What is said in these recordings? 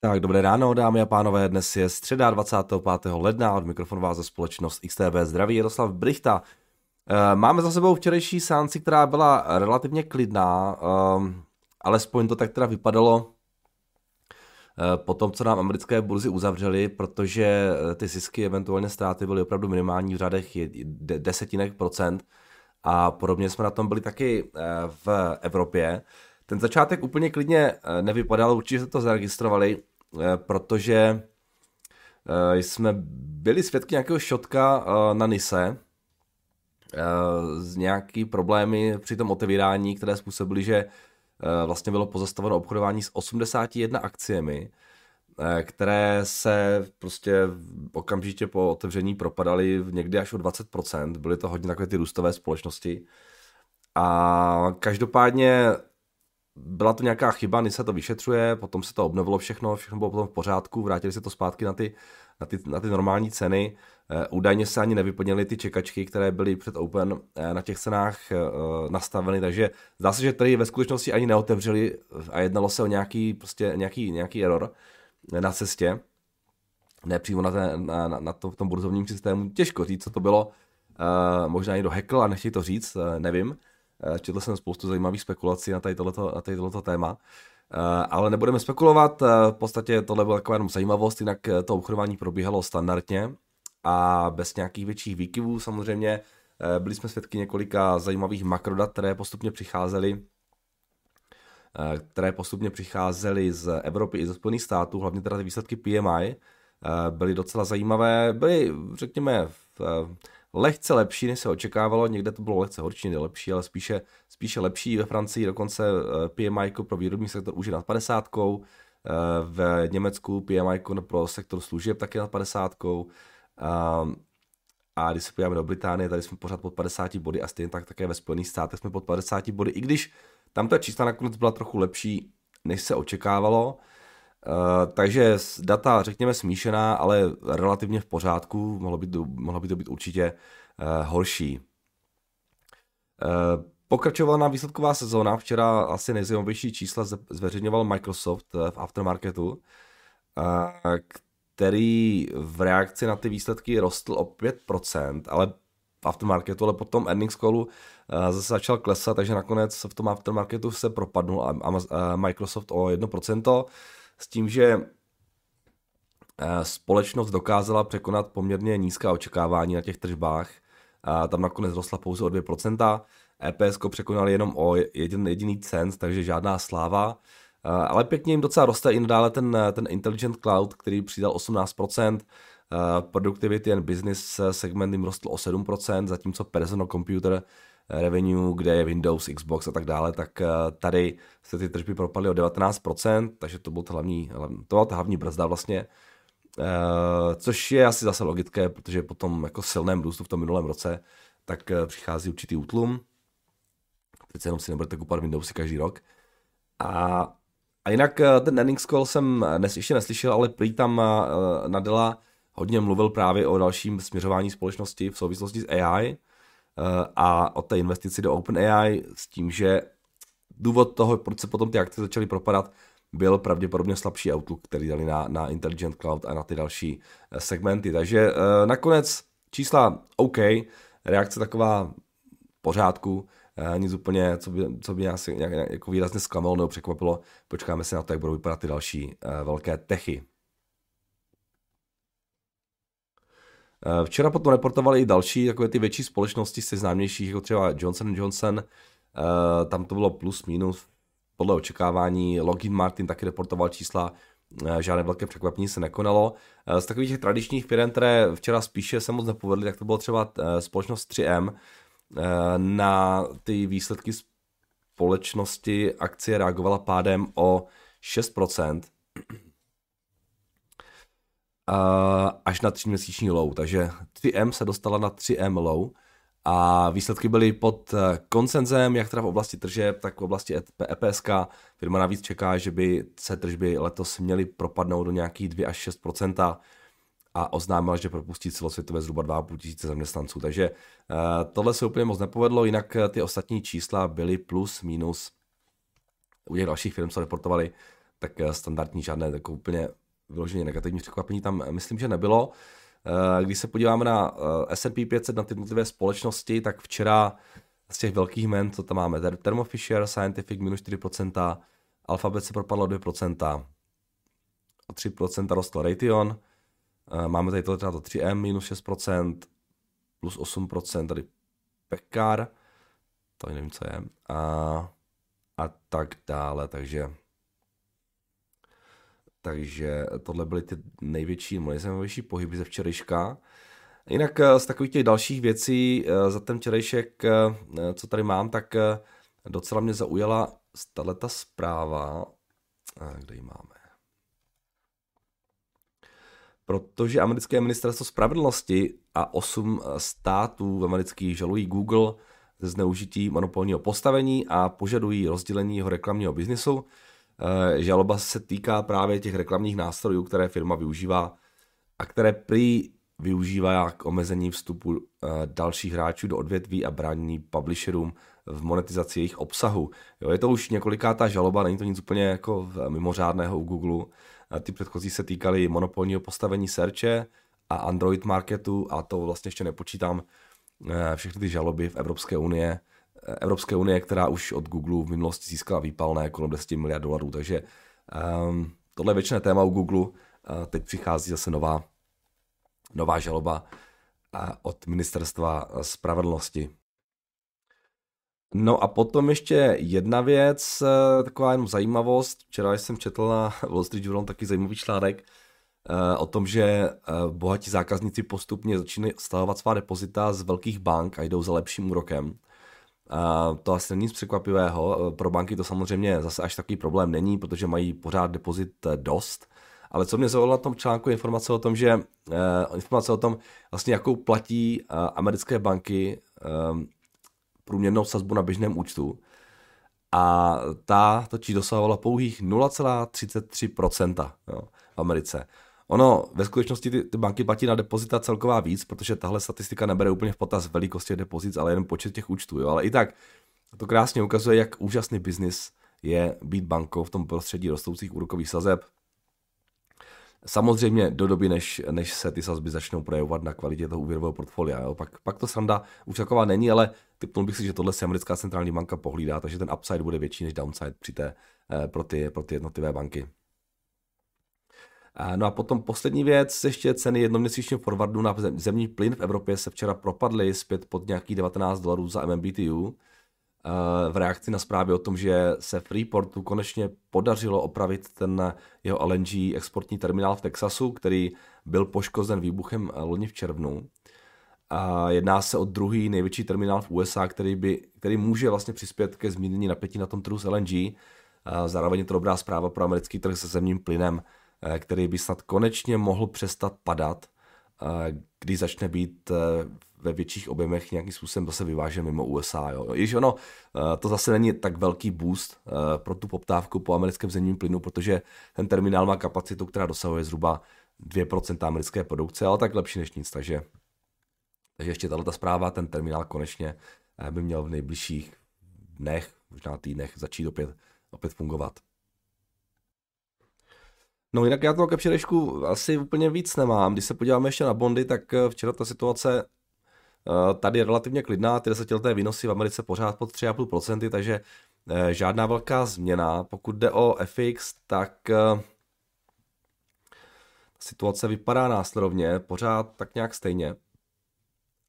Tak, dobré ráno, dámy a pánové, dnes je středa 25. ledna, od mikrofonu vás za společnost XTB zdraví Jaroslav Brichta. Eh, máme za sebou včerejší sánci, která byla relativně klidná, ehm, alespoň to tak teda vypadalo eh, po tom, co nám americké burzy uzavřely, protože eh, ty zisky, eventuálně ztráty byly opravdu minimální v řadech desetinek procent a podobně jsme na tom byli taky v Evropě. Ten začátek úplně klidně nevypadal, určitě jste to zaregistrovali, protože jsme byli svědky nějakého šotka na Nise, z nějaký problémy při tom otevírání, které způsobily, že vlastně bylo pozastaveno obchodování s 81 akciemi, které se prostě okamžitě po otevření propadaly někdy až o 20%. Byly to hodně takové ty růstové společnosti. A každopádně byla to nějaká chyba, se to vyšetřuje, potom se to obnovilo všechno, všechno bylo potom v pořádku, vrátili se to zpátky na ty, na ty, na ty normální ceny. Eh, údajně se ani nevyplnily ty čekačky, které byly před Open eh, na těch cenách eh, nastaveny, takže zdá se, že tady ve skutečnosti ani neotevřeli a jednalo se o nějaký, prostě nějaký, nějaký error na cestě, ne přímo na, té, na, na, na to, tom burzovním systému. Těžko říct, co to bylo. možná někdo hackl a nechtějí to říct, nevím. Eh, četl jsem spoustu zajímavých spekulací na tady tohleto, téma. Eh, ale nebudeme spekulovat, eh, v podstatě tohle byla taková jenom zajímavost, jinak to obchodování probíhalo standardně a bez nějakých větších výkyvů samozřejmě. Byli jsme svědky několika zajímavých makrodat, které postupně přicházely které postupně přicházely z Evropy i ze Spojených států, hlavně teda ty výsledky PMI, byly docela zajímavé, byly, řekněme, v lehce lepší, než se očekávalo, někde to bylo lehce horší, než lepší, ale spíše, spíše lepší. Ve Francii dokonce eh, PMI pro výrobní sektor už je nad 50, eh, v Německu PMI pro sektor služeb taky nad 50. A když se podíváme do Británie, tady jsme pořád pod 50 body a stejně tak také ve Spojených státech jsme pod 50 body, i když tam ta čísla nakonec byla trochu lepší, než se očekávalo. Uh, takže data, řekněme, smíšená, ale relativně v pořádku, mohlo by to, mohlo by to být určitě uh, horší. Uh, pokračovala nám výsledková sezóna, včera asi nejzajímavější čísla zveřejňoval Microsoft v aftermarketu, který v reakci na ty výsledky rostl o 5%, ale v aftermarketu, ale potom earnings callu zase začal klesat, takže nakonec v tom aftermarketu se propadnul Microsoft o 1%, s tím, že eh, společnost dokázala překonat poměrně nízká očekávání na těch tržbách. A tam nakonec rostla pouze o 2%. EPS překonali jenom o jeden jediný cent, takže žádná sláva. Eh, ale pěkně jim docela roste i nadále ten, ten Intelligent Cloud, který přidal 18%. Eh, productivity and Business segment jim rostl o 7%, zatímco Personal Computer revenue, kde je Windows, Xbox a tak dále, tak eh, tady se ty tržby propadly o 19%, takže to byl to hlavní, to byla ta hlavní brzda vlastně, eh, což je asi zase logické, protože po tom jako silném růstu v tom minulém roce, tak eh, přichází určitý útlum. Teď jenom si nebudete kupovat Windowsy každý rok. A, a jinak ten earnings call jsem dnes ještě neslyšel, ale prý tam Nadella hodně mluvil právě o dalším směřování společnosti v souvislosti s AI, a o té investici do OpenAI s tím, že důvod toho, proč se potom ty akce začaly propadat, byl pravděpodobně slabší outlook, který dali na, na Intelligent Cloud a na ty další eh, segmenty. Takže uh, nakonec čísla OK, reakce taková pořádku, nic úplně, co by, co by nás jako výrazně zklamalo nebo překvapilo. Počkáme se na to, jak budou vypadat ty další velké techy. Včera potom reportovali i další takové ty větší společnosti z známějších, jako třeba Johnson Johnson, eh, tam to bylo plus minus podle očekávání. Lockheed Martin taky reportoval čísla, eh, žádné velké překvapení se nekonalo. Z takových těch tradičních firm, které včera spíše se moc nepovedly, tak to bylo třeba společnost 3M. Na ty výsledky společnosti akcie reagovala pádem o 6% až na 3 měsíční low, takže 3M se dostala na 3M low a výsledky byly pod eh, koncenzem, jak teda v oblasti tržeb, tak v oblasti EPSK. Firma navíc čeká, že by se tržby letos měly propadnout do nějakých 2 až 6% a oznámila, že propustí celosvětové zhruba 2,5 tisíce zaměstnanců. Takže uh, tohle se úplně moc nepovedlo, jinak eh, ty ostatní čísla byly plus, minus. U těch dalších firm se reportovali tak standardní žádné jako úplně vyloženě negativní překvapení tam myslím, že nebylo. Když se podíváme na S&P 500 na ty jednotlivé společnosti, tak včera z těch velkých jmen, co tam máme, Thermo Fisher, Scientific minus 4%, Alphabet se propadlo 2%, o 3% rostl Raytheon, máme tady to, to 3M minus 6%, plus 8%, tady Pekar, to nevím, co je, a, a tak dále, takže takže tohle byly ty největší, nejzajímavější pohyby ze včerejška. Jinak eh, z takových těch dalších věcí eh, za ten včerejšek, eh, co tady mám, tak docela mě zaujala tato zpráva. Kde ji máme? Protože americké ministerstvo spravedlnosti a osm států amerických žalují Google ze zneužití monopolního postavení a požadují rozdělení jeho reklamního biznisu. Žaloba se týká právě těch reklamních nástrojů, které firma využívá a které prý využívá k omezení vstupu eh, dalších hráčů do odvětví a bránění publisherům v monetizaci jejich obsahu. Jo, je to už několikátá žaloba, není to nic úplně jako mimořádného u Google. Ty předchozí se týkaly monopolního postavení searche a Android marketu a to vlastně ještě nepočítám eh, všechny ty žaloby v Evropské unie, eh, Evropské unie, která už od Google v minulosti získala výpalné kolem 10 miliard dolarů, takže um, tohle je většiné téma u Google. Uh, teď přichází zase nová nová žaloba od ministerstva spravedlnosti. No a potom ještě jedna věc, eh, taková jenom zajímavost. Včera jsem četl na Wall Street Journal taky zajímavý článek eh, o tom, že eh, bohatí zákazníci postupně začínají stahovat svá depozita z velkých bank a jdou za lepším úrokem. To asi není nic překvapivého. Pro banky to samozřejmě zase až takový problém není, protože mají pořád depozit dost ale co mě zaujalo na tom článku, je informace o tom, že uh, informace o tom, vlastně jakou platí americké banky průměrnou sazbu na běžném účtu. A ta totiž dosahovala pouhých 0,33% jo, v Americe. Ono, ve skutečnosti ty, ty banky platí na depozita celková víc, protože tahle statistika nebere úplně v potaz velikosti depozic, ale jen počet těch účtů. Jo. Ale i tak to krásně ukazuje, jak úžasný biznis je být bankou v tom prostředí rostoucích úrokových sazeb, Samozřejmě do doby, než, než se ty sazby začnou projevovat na kvalitě toho úvěrového portfolia. Jo. Pak, pak to sranda už taková není, ale typnul bych si, že tohle si americká centrální banka pohlídá, takže ten upside bude větší než downside při té, eh, pro, ty, pro ty jednotlivé banky. No a potom poslední věc, ještě ceny jednoměsíčního forwardu na zemní plyn v Evropě se včera propadly zpět pod nějakých 19 dolarů za MMBTU v reakci na zprávy o tom, že se Freeportu konečně podařilo opravit ten jeho LNG exportní terminál v Texasu, který byl poškozen výbuchem loni v červnu. A jedná se o druhý největší terminál v USA, který, by, který může vlastně přispět ke zmírnění napětí na tom trhu s LNG. A zároveň je to dobrá zpráva pro americký trh se zemním plynem, který by snad konečně mohl přestat padat, eh, když začne být eh, ve větších objemech nějakým způsobem zase vyvážen mimo USA. Jo. Již ono, eh, to zase není tak velký boost eh, pro tu poptávku po americkém zemním plynu, protože ten terminál má kapacitu, která dosahuje zhruba 2% americké produkce, ale tak lepší než nic, takže, takže ještě tato zpráva, ten terminál konečně eh, by měl v nejbližších dnech, možná týdnech začít opět, opět fungovat. No jinak já to ke včerejšku asi úplně víc nemám. Když se podíváme ještě na bondy, tak včera ta situace Eh, tady je relativně klidná, ty desetileté výnosy v Americe pořád pod 3,5%, takže eh, žádná velká změna. Pokud jde o FX, tak eh, situace vypadá následovně, pořád tak nějak stejně.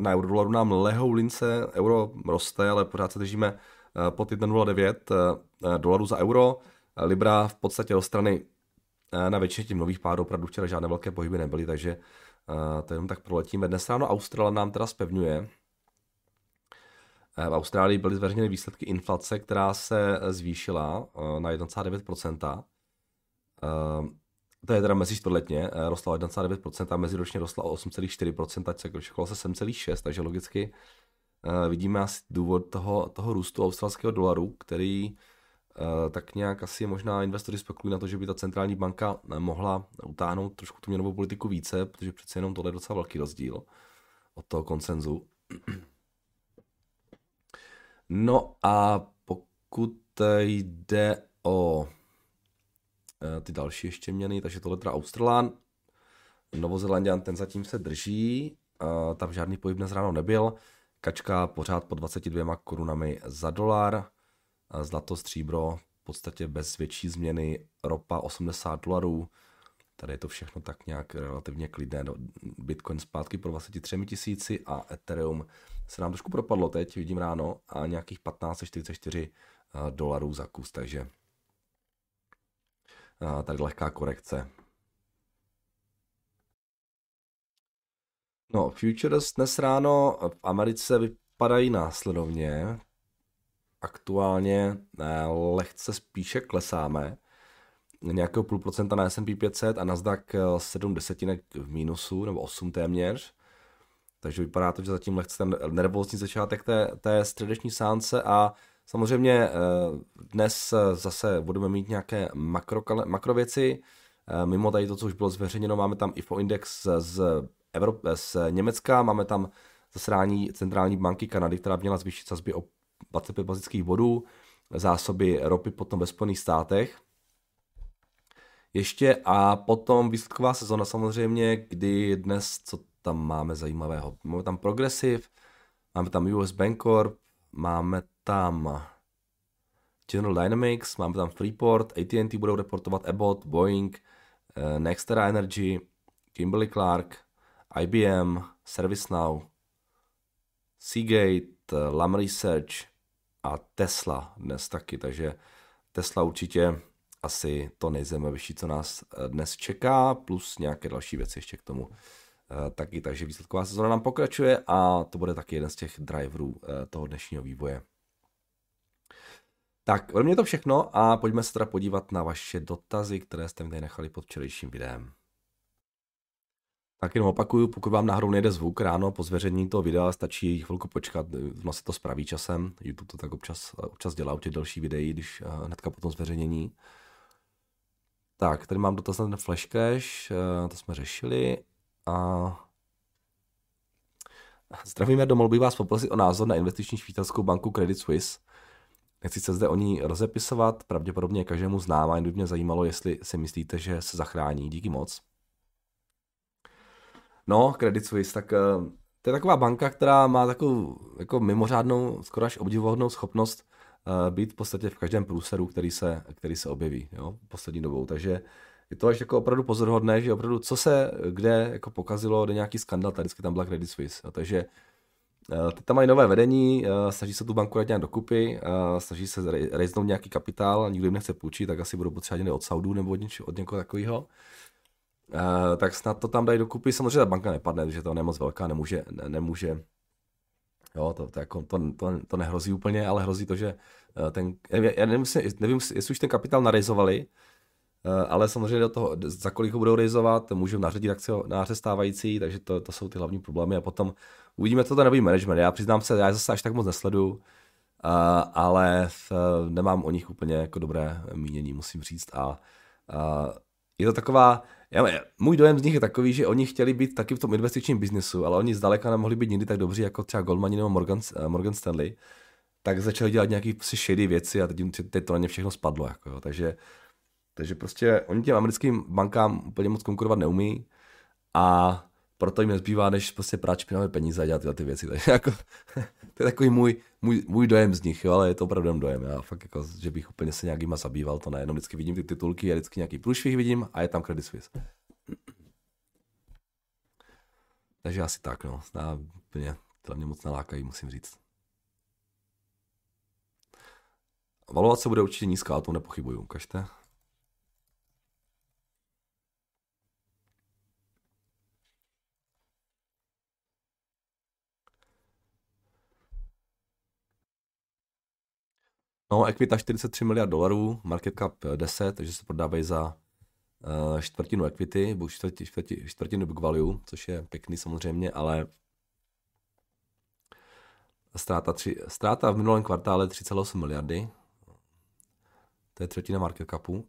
Na eurodolaru nám lehou lince, euro roste, ale pořád se držíme pod 1,09 dolarů za euro. Libra v podstatě do strany na většině těch nových pádů opravdu včera žádné velké pohyby nebyly, takže to jenom tak proletíme. Dnes ráno Australie nám teda spevňuje. V Austrálii byly zveřejněny výsledky inflace, která se zvýšila na 1,9%. To je teda mezi čtvrtletně, rostla o 1,9% a meziročně rostla o 8,4%, se kročilo se 7,6%, takže logicky vidíme asi důvod toho, toho růstu australského dolaru, který tak nějak asi možná investoři spekulují na to, že by ta centrální banka mohla utáhnout trošku tu měnovou politiku více, protože přece jenom tohle je docela velký rozdíl od toho koncenzu. No a pokud jde o ty další ještě měny, takže tohle teda Australán, Novozelandian, ten zatím se drží, tam žádný pohyb dnes ráno nebyl, kačka pořád po 22 korunami za dolar, zlato, stříbro v podstatě bez větší změny, ropa 80 dolarů, tady je to všechno tak nějak relativně klidné, Bitcoin zpátky po 23 tisíci a Ethereum se nám trošku propadlo teď, vidím ráno, a nějakých 1544 eh, dolarů za kus, takže eh, tady lehká korekce. No, futures dnes ráno v Americe vypadají následovně. Aktuálně eh, lehce spíše klesáme. Nějakého půl procenta na S&P 500 a Nasdaq 7 desetinek v mínusu, nebo 8 téměř. Takže vypadá to, že zatím lehce ten nervózní začátek té, té středeční sánce a samozřejmě eh, dnes zase budeme mít nějaké makro, makrověci. Eh, mimo tady to, co už bylo zveřejněno, máme tam IFO index z, Evrop, z Německa, máme tam zasrání centrální banky Kanady, která měla zvýšit sazby o 25 bazických bodů, zásoby ropy potom ve Spojených státech. Ještě a potom výsledková sezona samozřejmě, kdy dnes, co tam máme zajímavého. Máme tam Progressive, máme tam US Bancorp, máme tam General Dynamics, máme tam Freeport, AT&T budou reportovat Abbott, Boeing, eh, Nextera Energy, Kimberly Clark, IBM, ServiceNow, Seagate, Lam Research a Tesla dnes taky, takže Tesla určitě asi to nejzajímavější, co nás eh, dnes čeká, plus nějaké další věci ještě k tomu. Eh, taky, takže výsledková sezóna nám pokračuje a to bude taky jeden z těch driverů eh, toho dnešního vývoje. Tak, ode mě to všechno a pojďme se teda podívat na vaše dotazy, které jste mi tady nechali pod včerejším videem. Tak jenom opakuju, pokud vám náhodou nejde zvuk ráno po zveřejnění toho videa, stačí chvilku počkat, ono se to spraví časem, YouTube to tak občas, občas dělá u těch další videí, když eh, hnedka po tom zveřejnění. Tak, tady mám dotaz na ten flash cash, to jsme řešili. A Zdravíme domů, bych vás poprosit o názor na investiční švýcarskou banku Credit Suisse. Nechci se zde o ní rozepisovat, pravděpodobně každému známá, jen by mě zajímalo, jestli si myslíte, že se zachrání. Díky moc. No, Credit Suisse, tak eh, to je taková banka, která má takovou jako mimořádnou, skoro až obdivuhodnou schopnost uh, být v podstatě v každém průseru, který se, který se objeví jo, poslední dobou. Takže je to až jako opravdu pozorhodné, že opravdu co se kde jako pokazilo, kde nějaký skandal, tady vždycky tam byla Credit Suisse. Jo, takže eh, Teď tam mají nové vedení, eh, snaží se tu banku dát nějak dokupy, eh, snaží se rejznout nějaký kapitál, nikdo jim nechce půjčit, tak asi budou potřebovat od Saudů nebo od, něč, od někoho takového. Tak snad to tam dají dokupy. Samozřejmě ta banka nepadne, protože to je moc velká, nemůže, ne, nemůže Jo, to, to, jako, to, to, to nehrozí úplně, ale hrozí to, že ten, já nevím, nevím, jestli už ten kapitál narejzovali, Eh, ale samozřejmě do toho, za kolik ho budou realizovat, můžou naředit akcionáře stávající, takže to, to jsou ty hlavní problémy a potom uvidíme, to nový management. Já přiznám se, já zase až tak moc nesledu, ale nemám o nich úplně jako dobré mínění, musím říct. A uh, je to taková, já, můj dojem z nich je takový, že oni chtěli být taky v tom investičním biznesu, ale oni zdaleka nemohli být nikdy tak dobří jako třeba Goldman nebo Morgan, Morgan Stanley, tak začali dělat nějaké shady věci a teď, teď to na ně všechno spadlo. Jako, jo. Takže takže prostě oni těm americkým bankám úplně moc konkurovat neumí a proto jim nezbývá, než prostě prát špinavé peníze a dělat tyhle ty věci. Takže jako, to je takový můj, můj, můj, dojem z nich, jo, ale je to opravdu dojem. Já fakt jako, že bych úplně se nějakýma zabýval, to ne. Jenom vždycky vidím ty titulky a vždycky nějaký průšvih vidím a je tam Credit Suisse. Takže asi tak, no. Já úplně, to mě moc nalákají, musím říct. Valovat se bude určitě nízká, o tom nepochybuju. Ukažte. No, Equita 43 miliard dolarů, market cap 10, takže se prodávají za uh, čtvrtinu equity, nebo čtvrti, čtvrti, čtvrtinu book value, což je pěkný samozřejmě, ale ztráta, tři, ztráta v minulém kvartále 3,8 miliardy, to je třetina market capu.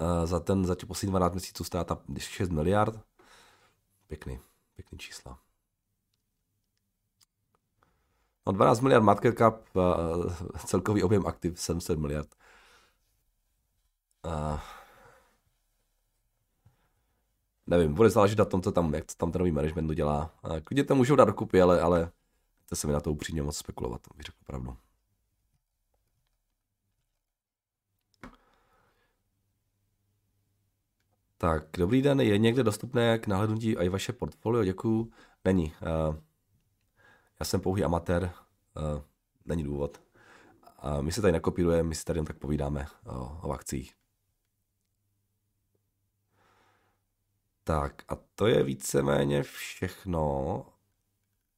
uh, za ten, za těch posledních 12 měsíců ztráta 6 miliard. Pěkný, pěkný čísla. No 12 miliard market cap, celkový objem aktiv 700 miliard. Uh, nevím, bude záležet na tom, co tam, jak tam ten nový management udělá. Klidně to můžou dát dokupy, ale, ale to se mi na to upřímně moc spekulovat, bych řekl pravdu. Tak, dobrý den, je někde dostupné k nahlédnutí i vaše portfolio? Děkuju. Není. Uh, já jsem pouhý amatér, uh, není důvod. A my se tady nekopírujeme, my si tady jen tak povídáme o, o akcích. Tak a to je víceméně všechno.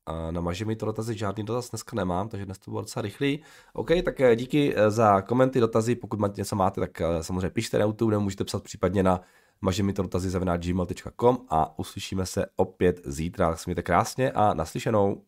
A namaže mi to dotazy, žádný dotaz dneska nemám, takže dnes to bylo docela rychlý. OK, tak eh, díky za komenty, dotazy, pokud něco máte, tak samozřejmě pište na YouTube, nebo můžete psat případně na maže mi to dotazy gmail.com a uslyšíme se opět zítra. Smějte krásně a naslyšenou.